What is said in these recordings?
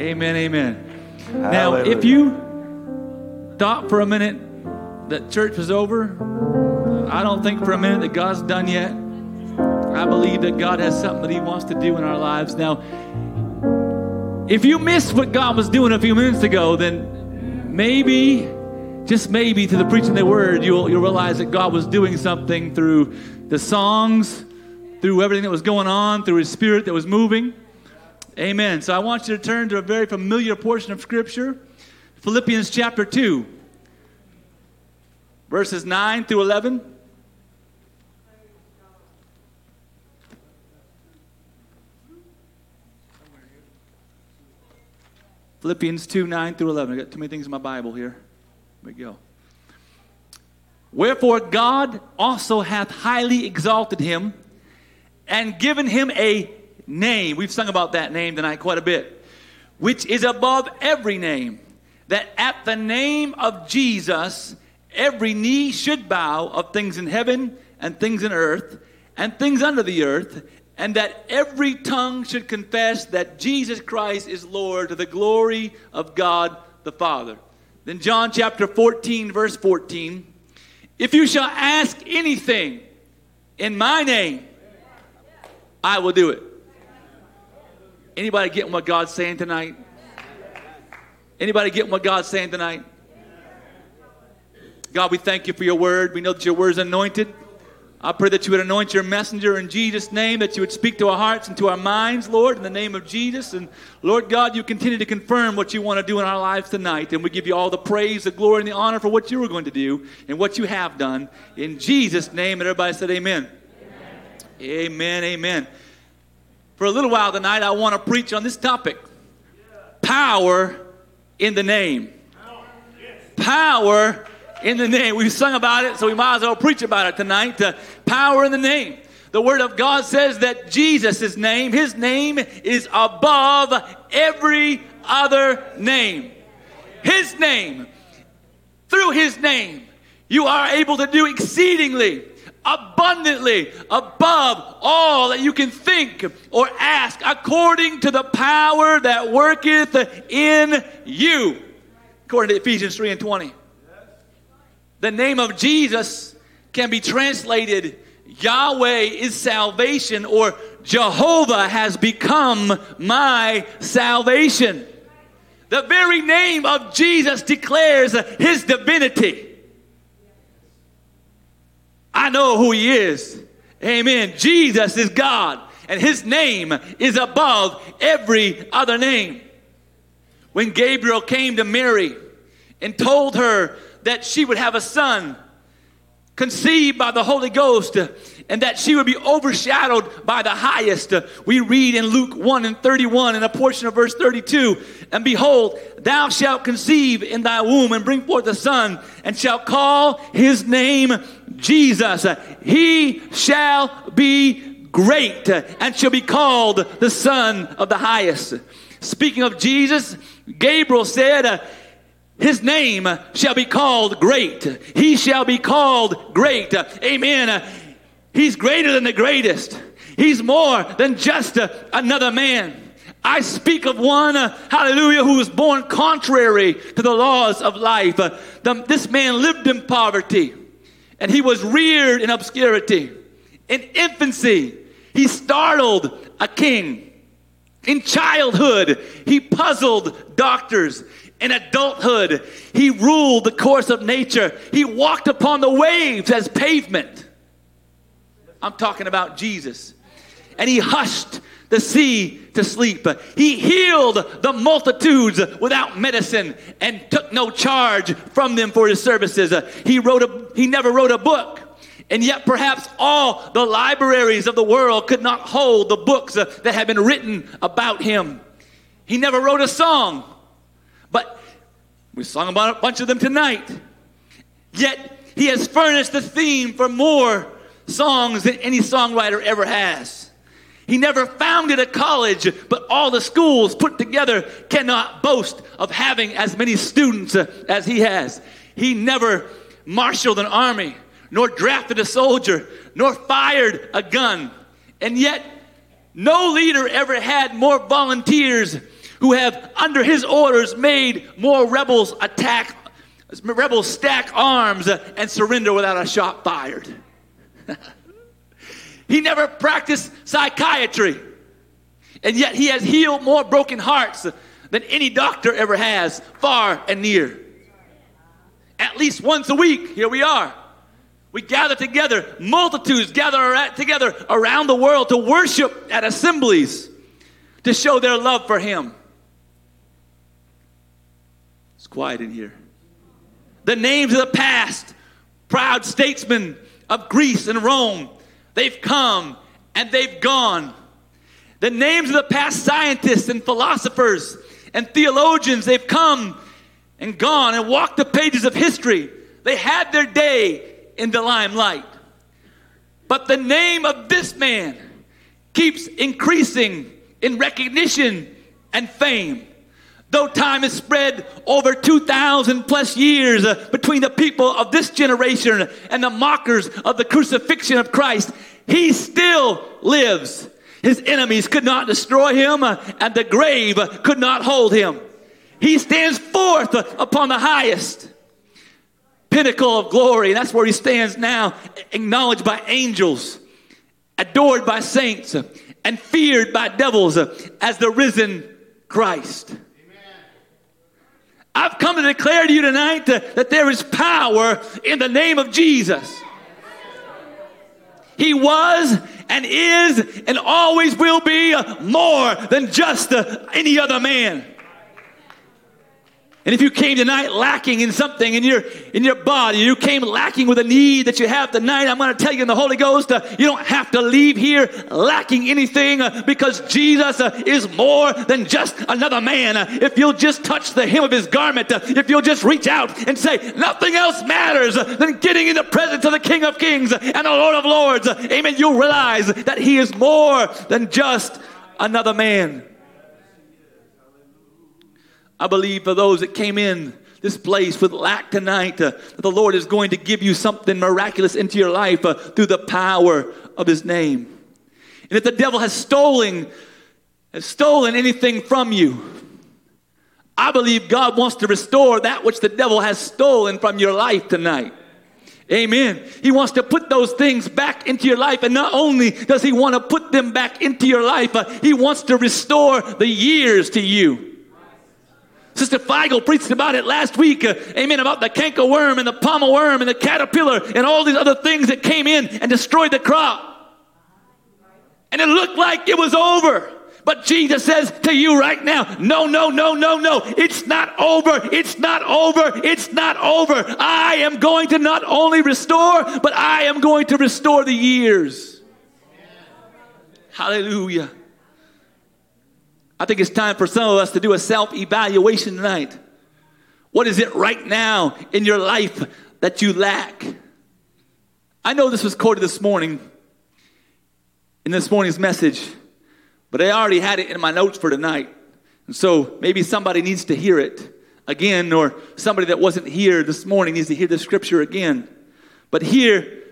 Amen, amen. Now, if you thought for a minute that church was over, I don't think for a minute that God's done yet. I believe that God has something that He wants to do in our lives. Now, if you missed what God was doing a few minutes ago, then maybe, just maybe, to the preaching of the word, you'll, you'll realize that God was doing something through the songs, through everything that was going on, through His Spirit that was moving. Amen. So I want you to turn to a very familiar portion of Scripture Philippians chapter 2, verses 9 through 11. Philippians 2 9 through 11. I got too many things in my Bible here. Here we go. Wherefore God also hath highly exalted him and given him a name. We've sung about that name tonight quite a bit. Which is above every name, that at the name of Jesus every knee should bow of things in heaven and things in earth and things under the earth, and that every tongue should confess that Jesus Christ is Lord to the glory of God the Father. Then, John chapter 14, verse 14 If you shall ask anything in my name, I will do it. Anybody getting what God's saying tonight? Anybody getting what God's saying tonight? God, we thank you for your word. We know that your word is anointed. I pray that you would anoint your messenger in Jesus' name, that you would speak to our hearts and to our minds, Lord, in the name of Jesus. And Lord God, you continue to confirm what you want to do in our lives tonight. And we give you all the praise, the glory, and the honor for what you were going to do and what you have done. In Jesus' name. And everybody said, Amen. Amen. Amen. amen. For a little while tonight, I want to preach on this topic power in the name. Power in the name. We've sung about it, so we might as well preach about it tonight. Uh, power in the name. The Word of God says that Jesus' name, His name is above every other name. His name, through His name, you are able to do exceedingly, abundantly, above all that you can think or ask, according to the power that worketh in you. According to Ephesians 3 and 20. The name of Jesus can be translated Yahweh is salvation or Jehovah has become my salvation. The very name of Jesus declares his divinity. I know who he is. Amen. Jesus is God, and his name is above every other name. When Gabriel came to Mary and told her that she would have a son conceived by the Holy Ghost and that she would be overshadowed by the highest. We read in Luke 1 and 31 in a portion of verse 32 And behold, thou shalt conceive in thy womb and bring forth a son, and shalt call his name Jesus. He shall be great and shall be called the Son of the highest. Speaking of Jesus, Gabriel said, his name shall be called great. He shall be called great. Amen. He's greater than the greatest. He's more than just another man. I speak of one, uh, hallelujah, who was born contrary to the laws of life. Uh, the, this man lived in poverty and he was reared in obscurity. In infancy, he startled a king. In childhood, he puzzled doctors. In adulthood, he ruled the course of nature. He walked upon the waves as pavement. I'm talking about Jesus. And he hushed the sea to sleep. He healed the multitudes without medicine and took no charge from them for his services. He wrote a, he never wrote a book. And yet, perhaps all the libraries of the world could not hold the books that have been written about him. He never wrote a song. But we sung about a bunch of them tonight. Yet he has furnished the theme for more songs than any songwriter ever has. He never founded a college, but all the schools put together cannot boast of having as many students uh, as he has. He never marshaled an army, nor drafted a soldier, nor fired a gun. And yet, no leader ever had more volunteers who have, under his orders, made more rebels attack, rebels stack arms and surrender without a shot fired. He never practiced psychiatry, and yet he has healed more broken hearts than any doctor ever has, far and near. At least once a week, here we are. We gather together, multitudes gather together around the world to worship at assemblies to show their love for Him. It's quiet in here. The names of the past, proud statesmen of Greece and Rome, they've come and they've gone. The names of the past scientists and philosophers and theologians, they've come and gone and walked the pages of history. They had their day in the limelight. But the name of this man keeps increasing in recognition and fame. Though time is spread over 2,000 plus years uh, between the people of this generation and the mockers of the crucifixion of Christ, he still lives. His enemies could not destroy him, uh, and the grave could not hold him. He stands forth upon the highest pinnacle of glory. That's where he stands now, acknowledged by angels, adored by saints, and feared by devils as the risen Christ. I've come to declare to you tonight that there is power in the name of Jesus. He was and is and always will be more than just uh, any other man. And if you came tonight lacking in something in your in your body, you came lacking with a need that you have tonight, I'm going to tell you in the Holy Ghost, uh, you don't have to leave here lacking anything uh, because Jesus uh, is more than just another man. Uh, if you'll just touch the hem of his garment, uh, if you'll just reach out and say, nothing else matters uh, than getting in the presence of the King of Kings and the Lord of Lords, amen, you'll realize that he is more than just another man. I believe for those that came in this place with lack tonight, uh, the Lord is going to give you something miraculous into your life uh, through the power of His name. And if the devil has stolen, has stolen anything from you, I believe God wants to restore that which the devil has stolen from your life tonight. Amen. He wants to put those things back into your life. And not only does he want to put them back into your life, uh, he wants to restore the years to you. Sister Feigl preached about it last week. Uh, amen. About the canker worm and the palmer worm and the caterpillar and all these other things that came in and destroyed the crop. And it looked like it was over. But Jesus says to you right now, no, no, no, no, no. It's not over. It's not over. It's not over. I am going to not only restore, but I am going to restore the years. Hallelujah. I think it's time for some of us to do a self evaluation tonight. What is it right now in your life that you lack? I know this was quoted this morning in this morning's message, but I already had it in my notes for tonight. And so maybe somebody needs to hear it again, or somebody that wasn't here this morning needs to hear the scripture again. But hear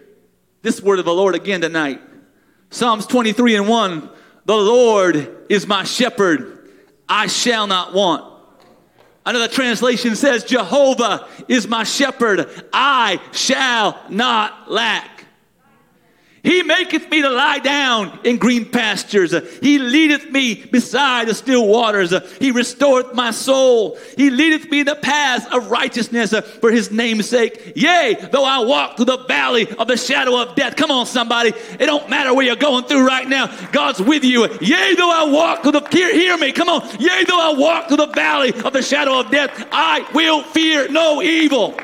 this word of the Lord again tonight. Psalms 23 and 1 the Lord is my shepherd, I shall not want. Another translation says, Jehovah is my shepherd, I shall not lack. He maketh me to lie down in green pastures. He leadeth me beside the still waters. He restoreth my soul. He leadeth me in the paths of righteousness for his name's sake. Yea, though I walk through the valley of the shadow of death. Come on, somebody. It don't matter where you're going through right now. God's with you. Yea, though I walk through the, hear, hear me. Come on. Yea, though I walk through the valley of the shadow of death, I will fear no evil.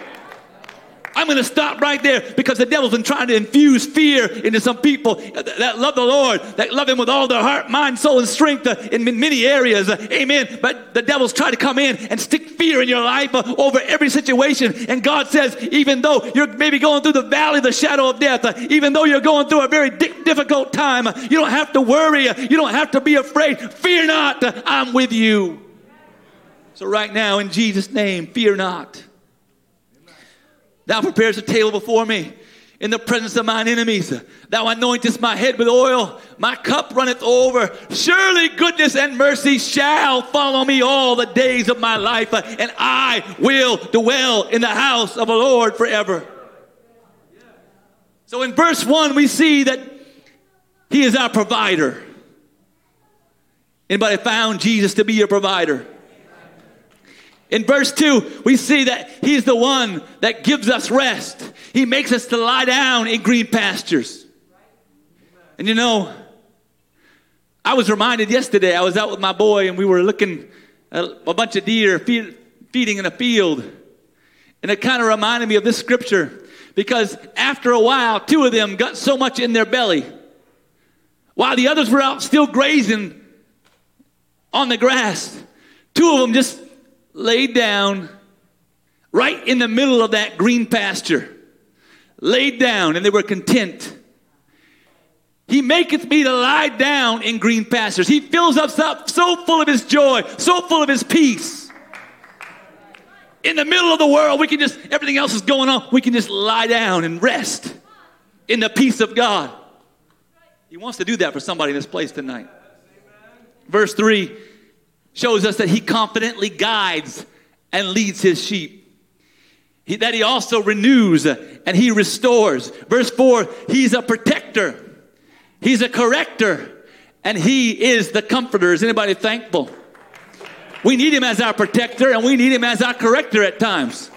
I'm going to stop right there because the devil's been trying to infuse fear into some people that love the Lord, that love Him with all their heart, mind, soul, and strength uh, in many areas. Uh, amen. But the devil's trying to come in and stick fear in your life uh, over every situation. And God says, even though you're maybe going through the valley of the shadow of death, even though you're going through a very difficult time, you don't have to worry. You don't have to be afraid. Fear not. I'm with you. So, right now, in Jesus' name, fear not. Thou prepares a table before me in the presence of mine enemies. Thou anointest my head with oil, my cup runneth over. Surely goodness and mercy shall follow me all the days of my life, and I will dwell in the house of the Lord forever. So in verse 1, we see that he is our provider. Anybody found Jesus to be your provider? In verse 2, we see that He's the one that gives us rest. He makes us to lie down in green pastures. And you know, I was reminded yesterday, I was out with my boy and we were looking at a bunch of deer feed, feeding in a field. And it kind of reminded me of this scripture because after a while, two of them got so much in their belly. While the others were out still grazing on the grass, two of them just laid down right in the middle of that green pasture. Laid down, and they were content. He maketh me to lie down in green pastures. He fills us up so full of his joy, so full of his peace. In the middle of the world, we can just, everything else is going on, we can just lie down and rest in the peace of God. He wants to do that for somebody in this place tonight. Verse 3 shows us that he confidently guides and leads his sheep. He, that he also renews and he restores. Verse 4 He's a protector, he's a corrector, and he is the comforter. Is anybody thankful? We need him as our protector and we need him as our corrector at times.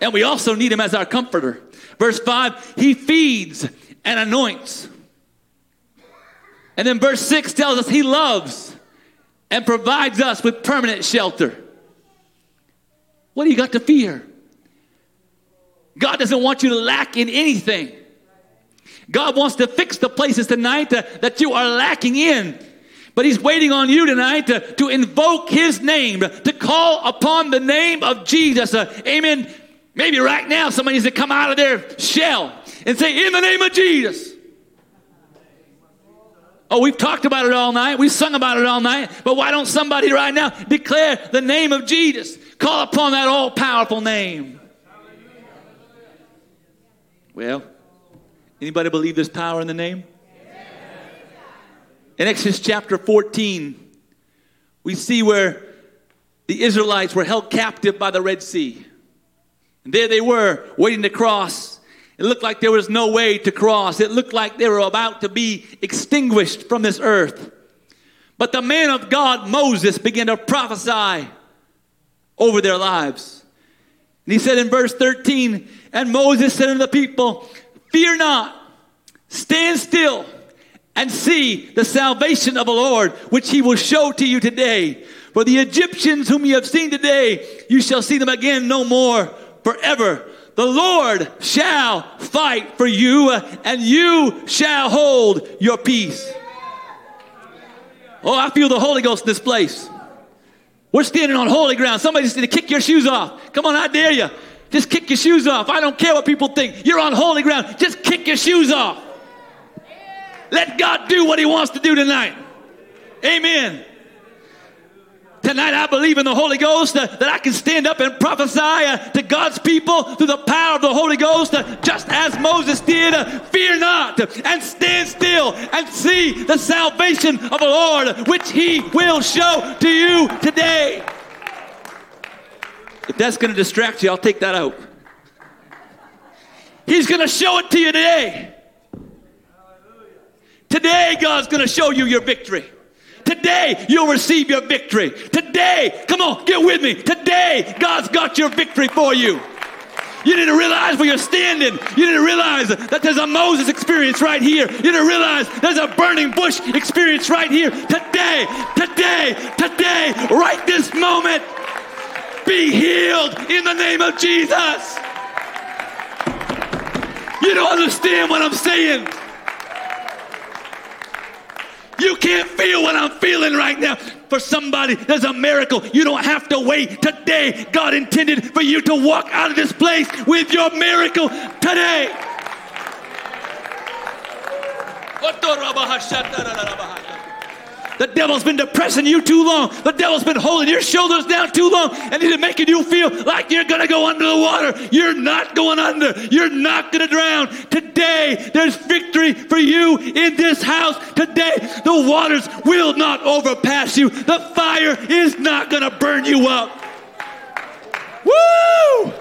And we also need him as our comforter. Verse 5 He feeds and anoints. And then verse 6 tells us he loves and provides us with permanent shelter. What do you got to fear? God doesn't want you to lack in anything. God wants to fix the places tonight that, that you are lacking in. But He's waiting on you tonight to, to invoke His name, to call upon the name of Jesus. Uh, amen. Maybe right now somebody needs to come out of their shell and say, In the name of Jesus. Oh, we've talked about it all night. We've sung about it all night. But why don't somebody right now declare the name of Jesus? Call upon that all powerful name. Well, anybody believe there's power in the name? In Exodus chapter 14, we see where the Israelites were held captive by the Red Sea. And there they were, waiting to cross it looked like there was no way to cross. It looked like they were about to be extinguished from this earth. But the man of God, Moses, began to prophesy over their lives. And he said in verse 13, And Moses said unto the people, Fear not, stand still, and see the salvation of the Lord, which he will show to you today. For the Egyptians whom you have seen today, you shall see them again no more forever. The Lord shall fight for you, and you shall hold your peace. Oh, I feel the Holy Ghost in this place. We're standing on holy ground. Somebody just need to kick your shoes off. Come on, I dare you. Just kick your shoes off. I don't care what people think. You're on holy ground. Just kick your shoes off. Let God do what He wants to do tonight. Amen. Tonight, I believe in the Holy Ghost uh, that I can stand up and prophesy uh, to God's people through the power of the Holy Ghost, uh, just as Moses did. Uh, fear not and stand still and see the salvation of the Lord, which He will show to you today. If that's going to distract you, I'll take that out. He's going to show it to you today. Today, God's going to show you your victory. Today, you'll receive your victory. Today, come on, get with me. Today, God's got your victory for you. You need to realize where you're standing. You didn't realize that there's a Moses experience right here. You didn't realize there's a burning bush experience right here. Today, today, today, right this moment, be healed in the name of Jesus. You don't understand what I'm saying. You can't feel what I'm feeling right now. For somebody, there's a miracle. You don't have to wait. Today, God intended for you to walk out of this place with your miracle today. The devil's been depressing you too long. The devil's been holding your shoulders down too long and he's making you feel like you're going to go under the water. You're not going under. You're not going to drown. Today, there's victory for you in this house. Today, the waters will not overpass you. The fire is not going to burn you up. Woo!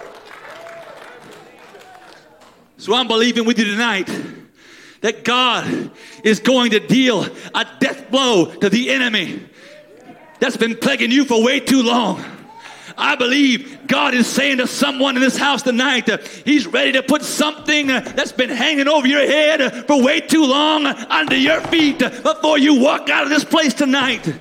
So I'm believing with you tonight that God is going to deal a death blow to the enemy that's been plaguing you for way too long. I believe God is saying to someone in this house tonight, uh, He's ready to put something that's been hanging over your head for way too long under your feet before you walk out of this place tonight.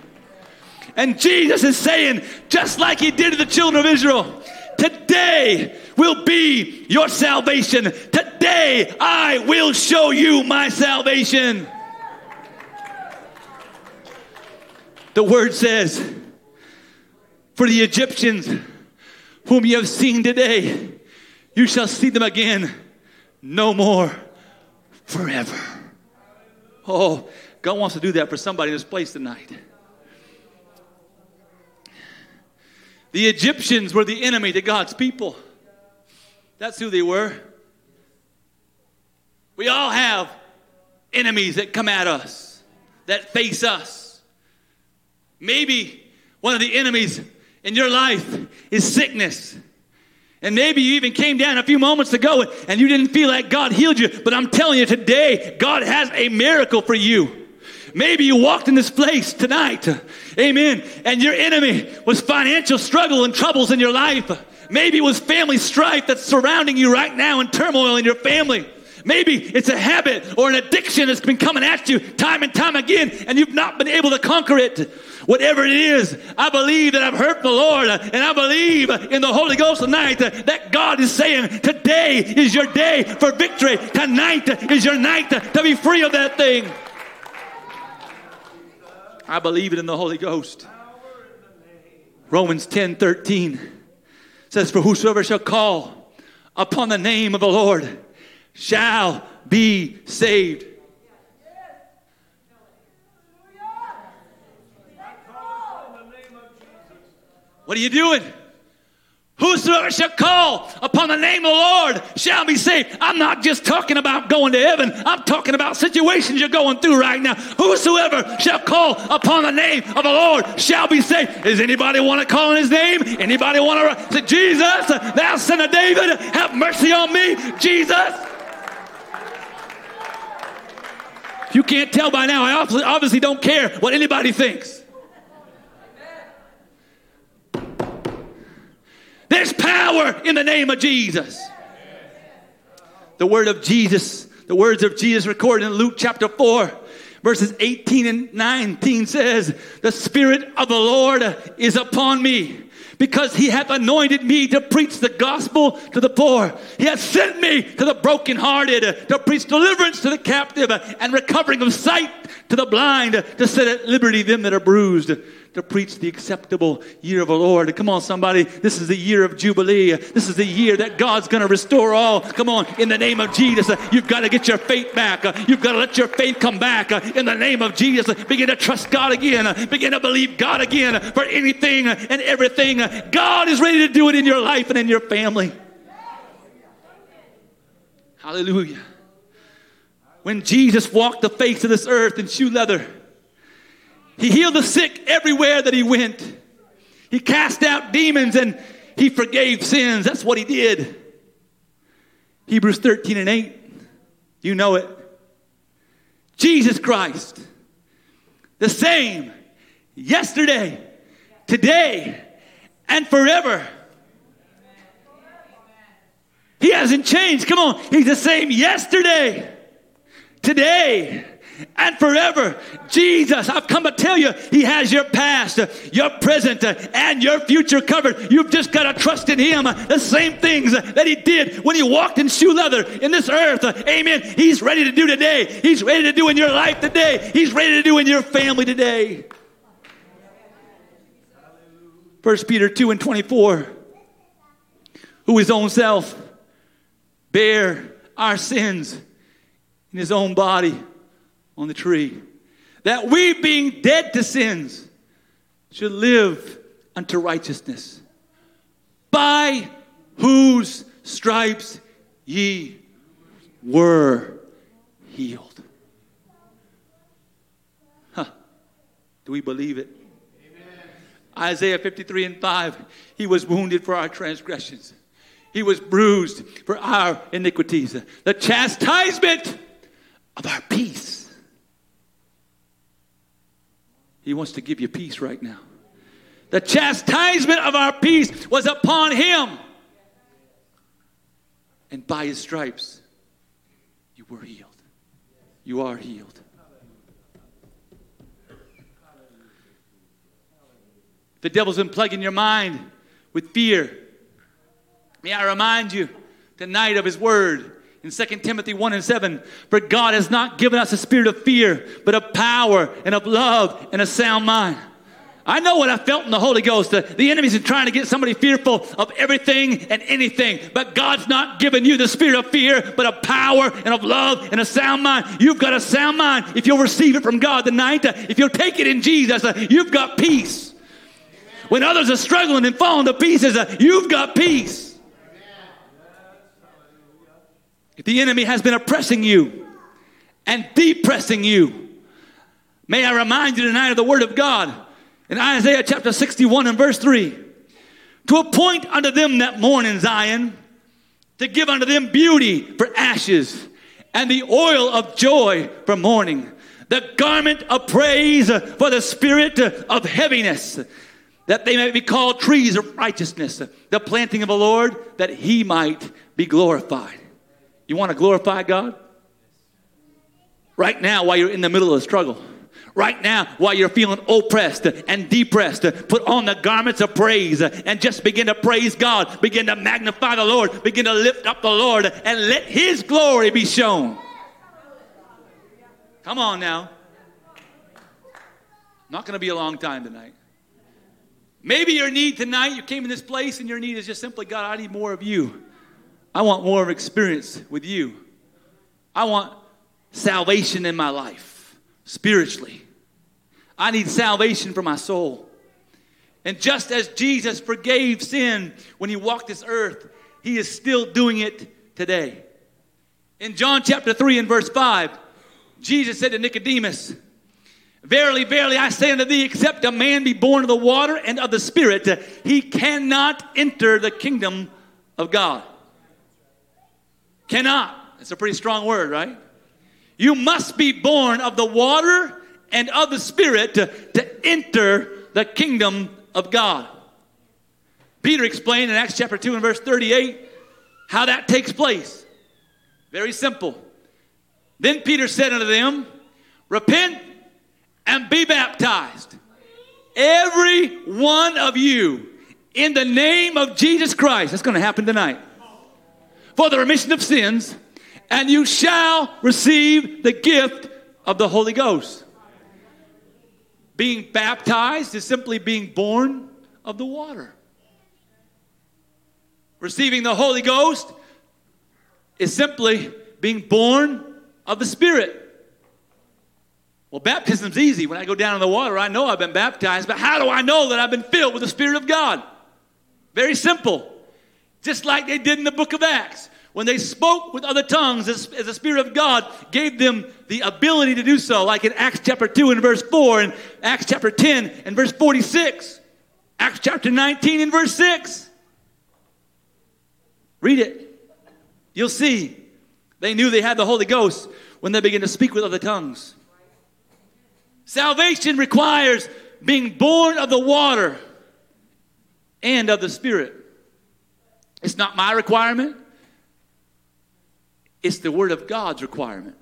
And Jesus is saying, just like He did to the children of Israel, today will be your salvation. Today I will show you my salvation. The word says, For the Egyptians whom you have seen today, you shall see them again no more forever. Oh, God wants to do that for somebody in this place tonight. The Egyptians were the enemy to God's people. That's who they were. We all have enemies that come at us, that face us. Maybe one of the enemies in your life is sickness. And maybe you even came down a few moments ago and you didn't feel like God healed you, but I'm telling you today, God has a miracle for you. Maybe you walked in this place tonight, amen, and your enemy was financial struggle and troubles in your life. Maybe it was family strife that's surrounding you right now and turmoil in your family. Maybe it's a habit or an addiction that's been coming at you time and time again, and you've not been able to conquer it. Whatever it is, I believe that I've heard the Lord, and I believe in the Holy Ghost tonight that God is saying, Today is your day for victory. Tonight is your night to be free of that thing. I believe it in the Holy Ghost. Romans 10 13 says, For whosoever shall call upon the name of the Lord shall be saved. What are you doing? Whosoever shall call upon the name of the Lord shall be saved. I'm not just talking about going to heaven. I'm talking about situations you're going through right now. Whosoever shall call upon the name of the Lord shall be saved. Does anybody want to call on his name? Anybody want to say, Jesus, thou son of David, have mercy on me? Jesus. If you can't tell by now, I obviously don't care what anybody thinks. There's power in the name of Jesus. The word of Jesus, the words of Jesus recorded in Luke chapter 4, verses 18 and 19 says, The Spirit of the Lord is upon me because he hath anointed me to preach the gospel to the poor. He hath sent me to the brokenhearted, to preach deliverance to the captive, and recovering of sight to the blind, to set at liberty them that are bruised to preach the acceptable year of the Lord. Come on, somebody. This is the year of Jubilee. This is the year that God's going to restore all. Come on, in the name of Jesus. Uh, you've got to get your faith back. Uh, you've got to let your faith come back. Uh, in the name of Jesus, begin to trust God again. Begin to believe God again for anything and everything. God is ready to do it in your life and in your family. Hallelujah. When Jesus walked the face of this earth in shoe leather, he healed the sick everywhere that he went. He cast out demons and he forgave sins. That's what he did. Hebrews 13 and 8. You know it. Jesus Christ, the same yesterday, today, and forever. He hasn't changed. Come on. He's the same yesterday, today, and forever. Jesus, I've come to tell you, He has your past, your present, and your future covered. You've just got to trust in Him. The same things that He did when He walked in shoe leather in this earth. Amen. He's ready to do today. He's ready to do in your life today. He's ready to do in your family today. 1 Peter 2 and 24. Who his own self bear our sins in his own body on the tree, that we, being dead to sins, should live unto righteousness, by whose stripes ye were healed. Huh. Do we believe it? Isaiah 53 and 5 He was wounded for our transgressions, He was bruised for our iniquities. The chastisement of our peace. He wants to give you peace right now. The chastisement of our peace was upon Him. And by His stripes, you were healed. You are healed. The devil's been plaguing your mind with fear. May I remind you tonight of his word in 2 Timothy 1 and 7 For God has not given us a spirit of fear, but of power and of love and a sound mind. I know what I felt in the Holy Ghost. The, the enemy's trying to get somebody fearful of everything and anything. But God's not giving you the spirit of fear, but of power and of love and a sound mind. You've got a sound mind if you'll receive it from God tonight. If you'll take it in Jesus, you've got peace. When others are struggling and falling to pieces, uh, you've got peace. If the enemy has been oppressing you and depressing you, may I remind you tonight of the Word of God in Isaiah chapter 61 and verse 3 to appoint unto them that mourn in Zion, to give unto them beauty for ashes, and the oil of joy for mourning, the garment of praise for the spirit of heaviness that they may be called trees of righteousness, the planting of the Lord, that he might be glorified. You want to glorify God? Right now, while you're in the middle of the struggle, right now, while you're feeling oppressed and depressed, put on the garments of praise and just begin to praise God. Begin to magnify the Lord. Begin to lift up the Lord and let His glory be shown. Come on now. Not going to be a long time tonight. Maybe your need tonight, you came in this place and your need is just simply, God, I need more of you. I want more of experience with you. I want salvation in my life, spiritually. I need salvation for my soul. And just as Jesus forgave sin when he walked this earth, he is still doing it today. In John chapter 3 and verse 5, Jesus said to Nicodemus, Verily, verily, I say unto thee, except a man be born of the water and of the Spirit, he cannot enter the kingdom of God. Cannot. It's a pretty strong word, right? You must be born of the water and of the Spirit to, to enter the kingdom of God. Peter explained in Acts chapter 2 and verse 38 how that takes place. Very simple. Then Peter said unto them, Repent and be baptized. Every one of you in the name of Jesus Christ. That's going to happen tonight. For the remission of sins, and you shall receive the gift of the Holy Ghost. Being baptized is simply being born of the water. Receiving the Holy Ghost is simply being born of the Spirit. Well, baptism's easy. When I go down in the water, I know I've been baptized, but how do I know that I've been filled with the Spirit of God? Very simple. Just like they did in the book of Acts. When they spoke with other tongues, as, as the Spirit of God gave them the ability to do so, like in Acts chapter 2 and verse 4, and Acts chapter 10 and verse 46, Acts chapter 19 and verse 6. Read it. You'll see. They knew they had the Holy Ghost when they began to speak with other tongues. Salvation requires being born of the water and of the Spirit. It's not my requirement, it's the Word of God's requirement.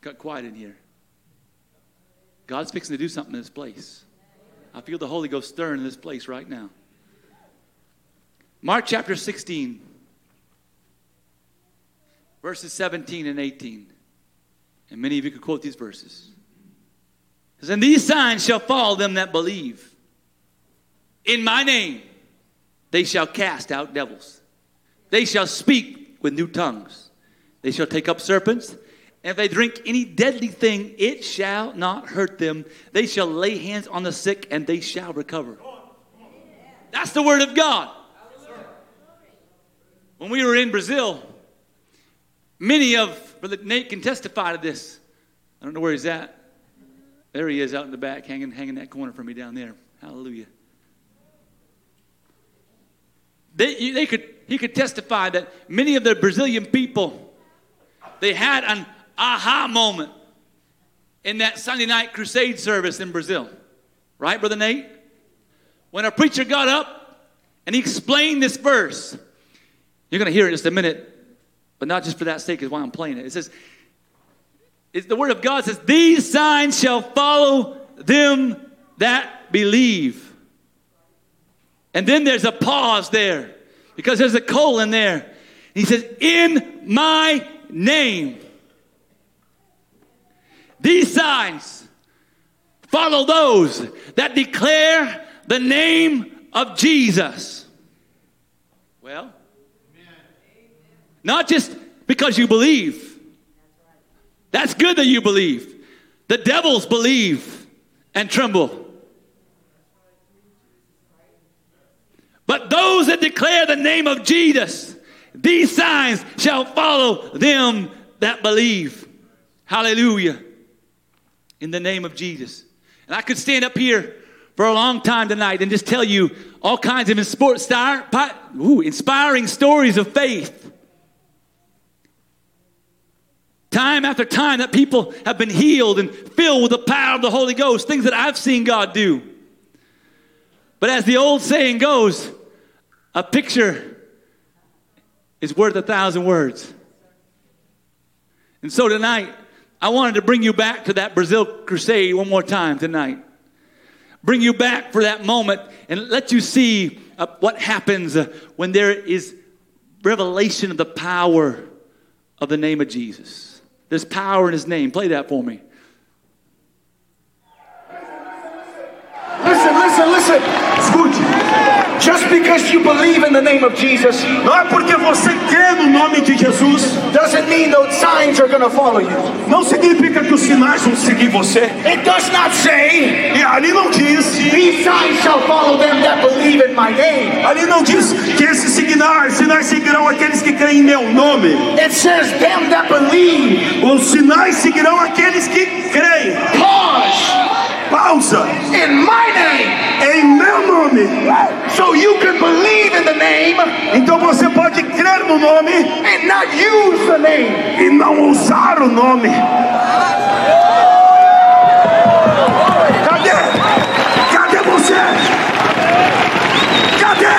Got quiet in here. God's fixing to do something in this place. I feel the Holy Ghost stirring in this place right now. Mark chapter 16, verses 17 and 18. And many of you could quote these verses. It says, And these signs shall follow them that believe. In my name they shall cast out devils. They shall speak with new tongues. They shall take up serpents. And if they drink any deadly thing, it shall not hurt them. They shall lay hands on the sick and they shall recover. That's the word of God. When we were in Brazil, many of Brother Nate can testify to this. I don't know where he's at. There he is out in the back, hanging, hanging that corner for me down there. Hallelujah. They, they could, he could testify that many of the Brazilian people, they had an aha moment in that Sunday night crusade service in Brazil. Right, Brother Nate? When a preacher got up and he explained this verse, you're going to hear it in just a minute, but not just for that sake, is why I'm playing it. It says, it's the word of God says, These signs shall follow them that believe. And then there's a pause there because there's a colon there. He says, In my name. These signs follow those that declare the name of Jesus. Well, not just because you believe. That's good that you believe. The devils believe and tremble. But those that declare the name of Jesus, these signs shall follow them that believe. Hallelujah. In the name of Jesus. And I could stand up here for a long time tonight and just tell you all kinds of inspiring stories of faith. Time after time that people have been healed and filled with the power of the Holy Ghost, things that I've seen God do. But as the old saying goes, a picture is worth a thousand words. And so tonight, I wanted to bring you back to that Brazil crusade one more time tonight. Bring you back for that moment and let you see uh, what happens uh, when there is revelation of the power of the name of Jesus. There's power in his name. Play that for me. Listen. Escute. Just because you believe in the name of Jesus, não é porque você crê no nome de Jesus, doesn't mean those signs are going to follow you. não significa que os sinais vão seguir você. It does not say, E ali não diz, These signs shall follow them that believe in my name. ali não diz que esses sinais, sinais seguirão aqueles que creem em meu nome. It says, Them that believe. Os sinais seguirão aqueles que creem. Pause. Pausa. In my name. Em meu nome. So you can believe in the name Então você pode crer no nome and not use the name. e não usar o nome. Cadê? Cadê você? Cadê?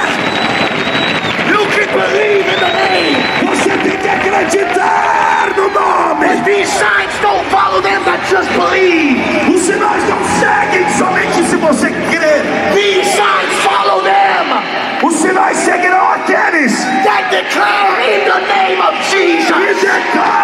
You can believe in the name. Você tem que acreditar no nome. These signs don't follow them that just believe. Os sinais não seguem somente se você crer. These signs follow them Os sinais seguirão aqueles that declare in the name of Jesus. que declaram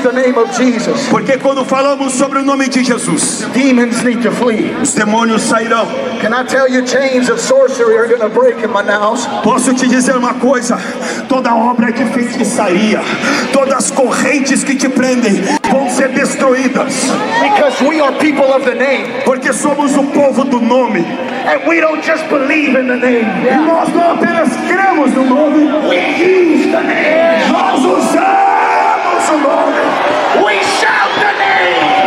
speak the name of Jesus, Porque quando falamos sobre o nome de Jesus, demons need to flee. os demônios sairão. Can I tell you, chains of sorcery are going to break in Manaus? Posso te dizer uma coisa: toda obra de feitiçaria, todas as correntes que te prendem vão ser destruídas, Because we are people of the name, porque somos o povo do nome. and we don't just believe in the name. E nós não apenas cremos no nome, We use the name. nós usamos o We shout the name.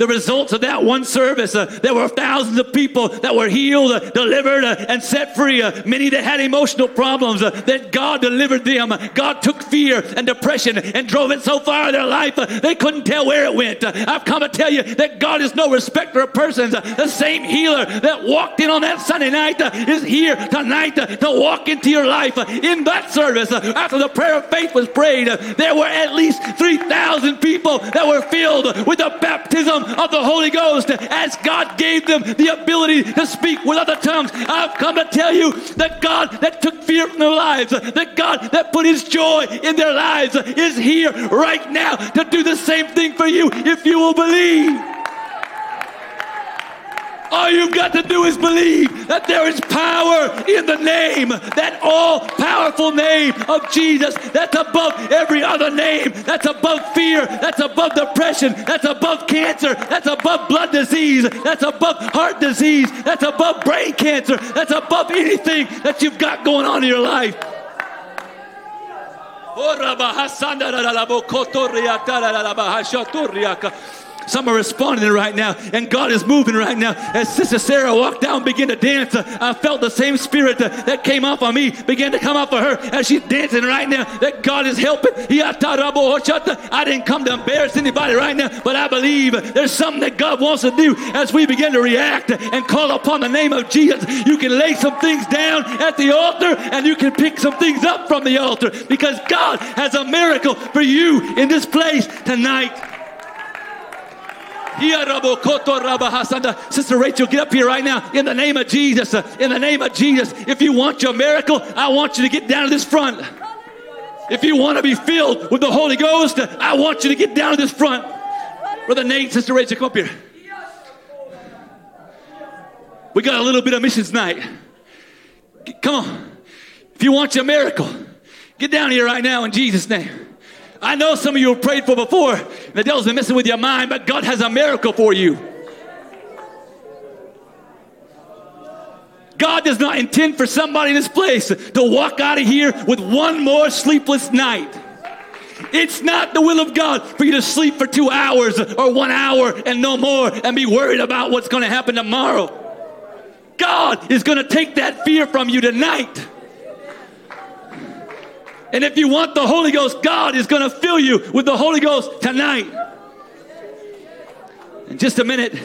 The results of that one service, uh, there were thousands of people that were healed, uh, delivered, uh, and set free. Uh, many that had emotional problems, uh, that God delivered them. God took fear and depression and drove it so far in their life, uh, they couldn't tell where it went. I've come to tell you that God is no respecter of persons. the same healer that walked in on that Sunday night is here tonight to walk into your life. in that service, after the prayer of faith was prayed, there were at least 3,000 people that were filled with the baptism of the Holy Ghost as God gave them the ability to speak with other tongues. I've come to tell you that God that took fear from their lives, that God that put his joy in their lives is here right now to do the same thing for you if you will believe. All you've got to do is believe that there is power in the name, that all powerful name of Jesus that's above every other name, that's above fear, that's above depression, that's above cancer, that's above blood disease, that's above heart disease, that's above brain cancer, that's above anything that you've got going on in your life. Some are responding right now, and God is moving right now. As Sister Sarah walked down began to dance, uh, I felt the same spirit that came off on me began to come off of her as she's dancing right now. That God is helping. I didn't come to embarrass anybody right now, but I believe there's something that God wants to do as we begin to react and call upon the name of Jesus. You can lay some things down at the altar and you can pick some things up from the altar because God has a miracle for you in this place tonight. Sister Rachel, get up here right now in the name of Jesus. Uh, in the name of Jesus. If you want your miracle, I want you to get down to this front. If you want to be filled with the Holy Ghost, uh, I want you to get down to this front. Brother Nate, Sister Rachel, come up here. We got a little bit of missions night. Come on. If you want your miracle, get down here right now in Jesus' name. I know some of you have prayed for before. The devil's been messing with your mind, but God has a miracle for you. God does not intend for somebody in this place to walk out of here with one more sleepless night. It's not the will of God for you to sleep for two hours or one hour and no more and be worried about what's going to happen tomorrow. God is going to take that fear from you tonight. And if you want the Holy Ghost, God is going to fill you with the Holy Ghost tonight. In just a minute,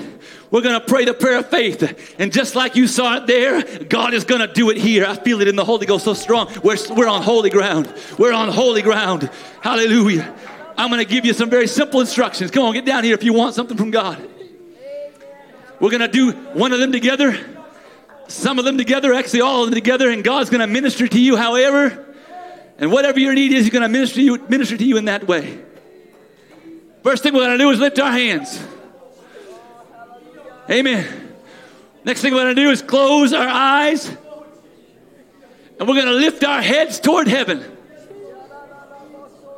we're going to pray the prayer of faith. And just like you saw it there, God is going to do it here. I feel it in the Holy Ghost so strong. We're, we're on holy ground. We're on holy ground. Hallelujah. I'm going to give you some very simple instructions. Come on, get down here if you want something from God. We're going to do one of them together, some of them together, actually all of them together, and God's going to minister to you however and whatever your need is, He's going to minister to you, minister to you in that way. First thing we're going to do is lift our hands. Amen. Next thing we're going to do is close our eyes. And we're going to lift our heads toward heaven.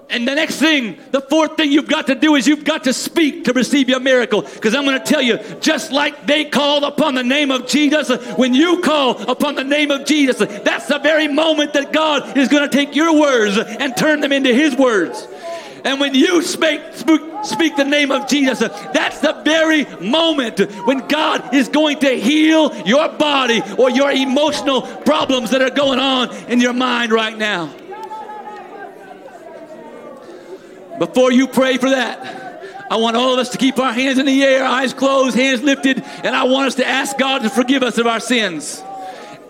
And the next thing, the fourth thing you've got to do is you've got to speak to receive your miracle. Because I'm going to tell you, just like they called upon the name of Jesus, when you call upon the name of Jesus, that's the very moment that God is going to take your words and turn them into His words. And when you speak, speak, speak, the name of Jesus, that's the very moment when God is going to heal your body or your emotional problems that are going on in your mind right now. Before you pray for that, I want all of us to keep our hands in the air, eyes closed, hands lifted, and I want us to ask God to forgive us of our sins.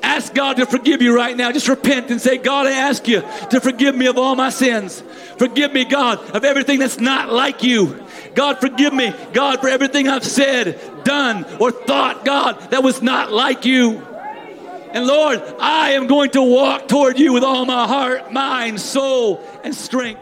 Ask God to forgive you right now. Just repent and say, God, I ask you to forgive me of all my sins. Forgive me, God, of everything that's not like you. God, forgive me, God, for everything I've said, done, or thought, God, that was not like you. And Lord, I am going to walk toward you with all my heart, mind, soul, and strength.